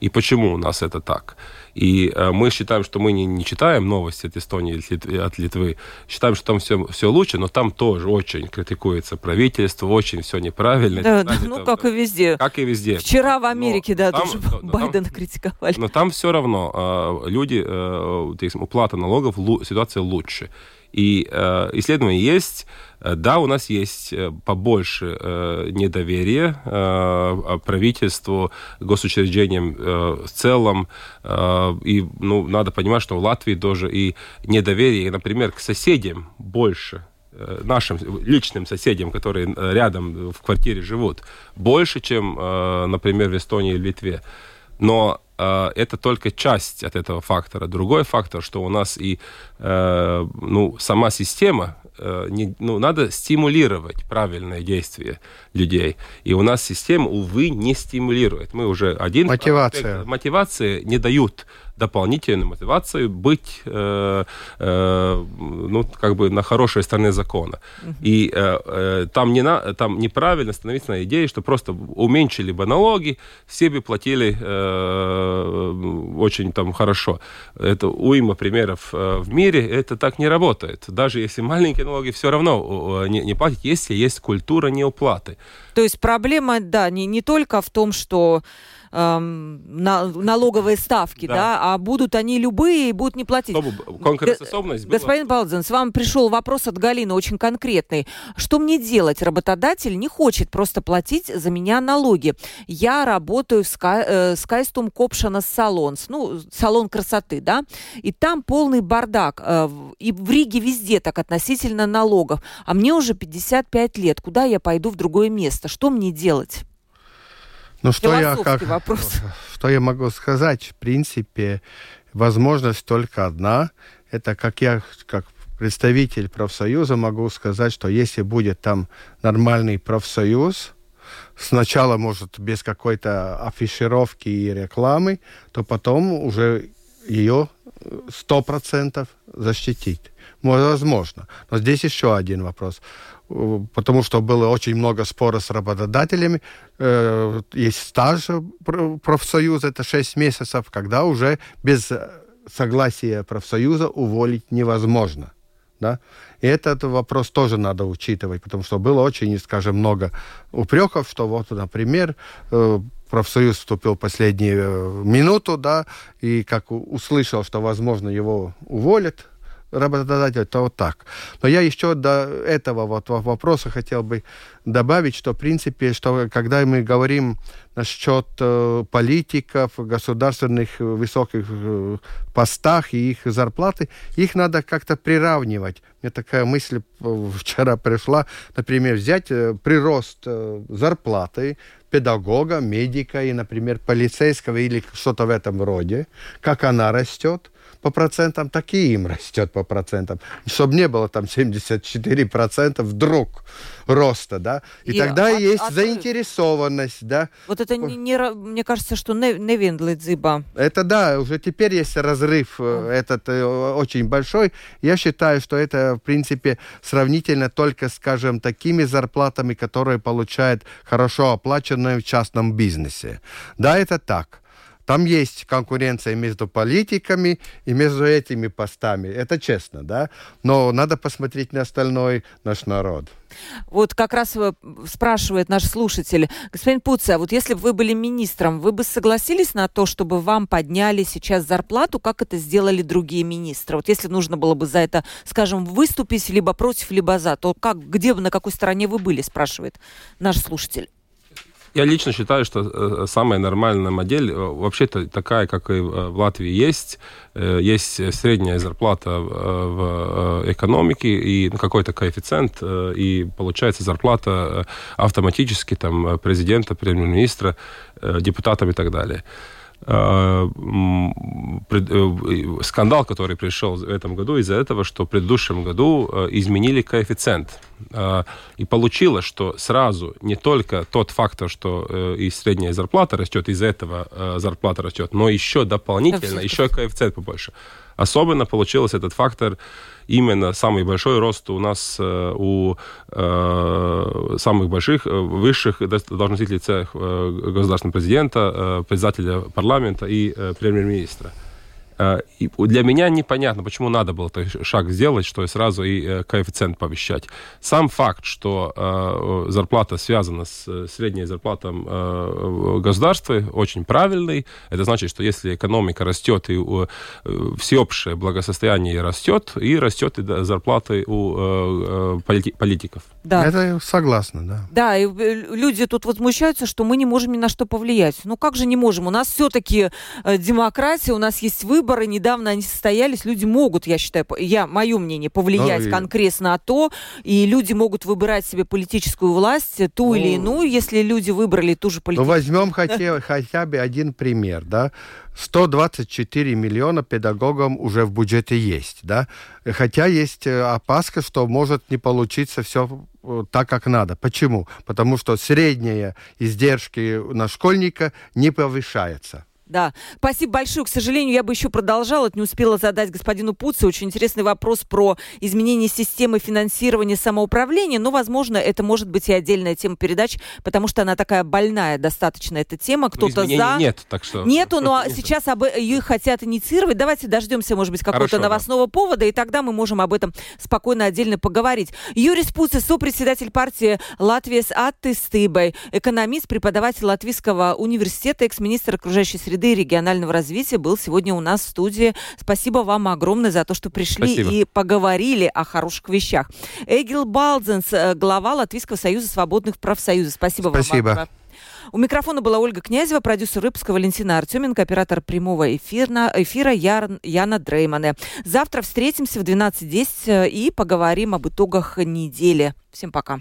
И почему у нас это так? И э, мы считаем, что мы не, не читаем новости от Эстонии или от Литвы, считаем, что там все, все лучше, но там тоже очень критикуется правительство, очень все неправильно. Да, да ну как и везде. Как и везде. Вчера в Америке, но, да, там, тоже но, Байдена там, критиковали. Но там все равно э, люди, э, уплата налогов, ситуация лучше. И э, исследования есть, э, да, у нас есть э, побольше э, недоверия э, правительству, госучреждениям э, в целом. Э, и ну, надо понимать, что в Латвии тоже и недоверие, например, к соседям больше э, нашим личным соседям, которые рядом в квартире живут, больше, чем, например, в Эстонии и Литве. Но это только часть от этого фактора. Другой фактор, что у нас и э, ну, сама система, э, не, ну, надо стимулировать правильное действие людей. И у нас система, увы, не стимулирует. Мы уже один... Мотивация. мотивации не дают дополнительную мотивацию быть, э, э, ну, как бы на хорошей стороне закона. Uh-huh. И э, э, там, не на, там неправильно становиться на идее, что просто уменьшили бы налоги, все бы платили э, очень там хорошо. Это уйма примеров э, в мире, это так не работает. Даже если маленькие налоги, все равно не, не платить, если есть культура неуплаты. То есть проблема, да, не, не только в том, что эм, на, налоговые ставки, да. да, а будут они любые и будут не платить. Чтобы конкурентоспособность была. Господин Балдзин, с вами пришел вопрос от Галины, очень конкретный. Что мне делать? Работодатель не хочет просто платить за меня налоги. Я работаю в Скайстум Копшана Салонс, ну, салон красоты, да, и там полный бардак. Э, и в Риге везде так относительно налогов. А мне уже 55 лет. Куда я пойду в другое место? Что мне делать? Ну, что я, как, вопрос. что я могу сказать? В принципе, возможность только одна. Это как я, как представитель профсоюза, могу сказать, что если будет там нормальный профсоюз, сначала, может, без какой-то афишировки и рекламы, то потом уже ее сто процентов защитить. Возможно. Но здесь еще один вопрос потому что было очень много спора с работодателями. Э, есть стаж профсоюза, это 6 месяцев, когда уже без согласия профсоюза уволить невозможно. Да? И этот вопрос тоже надо учитывать, потому что было очень, скажем, много упреков, что вот, например, э, профсоюз вступил в последнюю минуту, да, и как услышал, что, возможно, его уволят, работодатель, то вот так. Но я еще до этого вот вопроса хотел бы добавить, что, в принципе, что когда мы говорим насчет э, политиков, государственных высоких э, постах и их зарплаты, их надо как-то приравнивать. Мне такая мысль вчера пришла, например, взять э, прирост э, зарплаты педагога, медика и, например, полицейского или что-то в этом роде, как она растет, по процентам, так и им растет по процентам. Чтобы не было там 74% вдруг роста, да. И, и тогда от, есть от... заинтересованность, да. Вот это не, не мне кажется, что не, не Дзиба. Это да, уже теперь есть разрыв mm. этот э, очень большой. Я считаю, что это, в принципе, сравнительно только, скажем, такими зарплатами, которые получают хорошо оплаченные в частном бизнесе. Да, это так. Там есть конкуренция между политиками и между этими постами. Это честно, да? Но надо посмотреть на остальной наш народ. Вот как раз э, спрашивает наш слушатель, господин Пуца, вот если бы вы были министром, вы бы согласились на то, чтобы вам подняли сейчас зарплату, как это сделали другие министры? Вот если нужно было бы за это, скажем, выступить либо против, либо за, то как, где, на какой стороне вы были, спрашивает наш слушатель. Я лично считаю, что э, самая нормальная модель э, вообще-то такая, как и в Латвии есть. Э, есть средняя зарплата в экономике и какой-то коэффициент, и получается зарплата автоматически там президента, премьер-министра, депутатам и так далее. Э, скандал, который пришел в этом году из-за этого, что в предыдущем году изменили коэффициент. И получилось, что сразу не только тот фактор, что и средняя зарплата растет, из-за этого зарплата растет, но еще дополнительно, еще коэффициент побольше. Особенно получилось этот фактор именно самый большой рост у нас э, у э, самых больших, э, высших должностных лиц э, государственного президента, председателя парламента и премьер-министра. Э, и для меня непонятно, почему надо было такой шаг сделать, что сразу и э, коэффициент повещать. Сам факт, что э, зарплата связана с средней зарплатой государства, очень правильный. Это значит, что если экономика растет и всеобщее благосостояние растет, и растет и зарплаты у политиков. Да. Это согласна, да. Да, и люди тут возмущаются, что мы не можем ни на что повлиять. Ну как же не можем? У нас все-таки демократия, у нас есть выбор выборы недавно они состоялись, люди могут, я считаю, я, мое мнение, повлиять ну, конкретно на то, и люди могут выбирать себе политическую власть, ту ну, или иную, если люди выбрали ту же политическую. Ну, возьмем хотя, хотя бы один пример, да. 124 миллиона педагогам уже в бюджете есть, да. Хотя есть э, опаска, что может не получиться все э, так, как надо. Почему? Потому что средние издержки на школьника не повышаются. Да, спасибо большое. К сожалению, я бы еще продолжала, не успела задать господину Пуце очень интересный вопрос про изменение системы финансирования самоуправления, но, возможно, это может быть и отдельная тема передач, потому что она такая больная достаточно, эта тема. Кто-то за... нет, так что... Нету, но сейчас об... ее хотят инициировать. Давайте дождемся, может быть, какого-то новостного да. повода, и тогда мы можем об этом спокойно отдельно поговорить. Юрий Спуце, сопредседатель партии Латвия с Аттыстыбой, экономист, преподаватель Латвийского университета, экс-министр окружающей среды среды и регионального развития был сегодня у нас в студии. Спасибо вам огромное за то, что пришли Спасибо. и поговорили о хороших вещах. Эгил Балдзенс, э, глава Латвийского союза свободных профсоюзов. Спасибо, Спасибо. вам. У микрофона была Ольга Князева, продюсер выпуска Валентина Артеменко, оператор прямого эфира, эфира Яр, Яна Дреймане. Завтра встретимся в 12.10 э, и поговорим об итогах недели. Всем пока.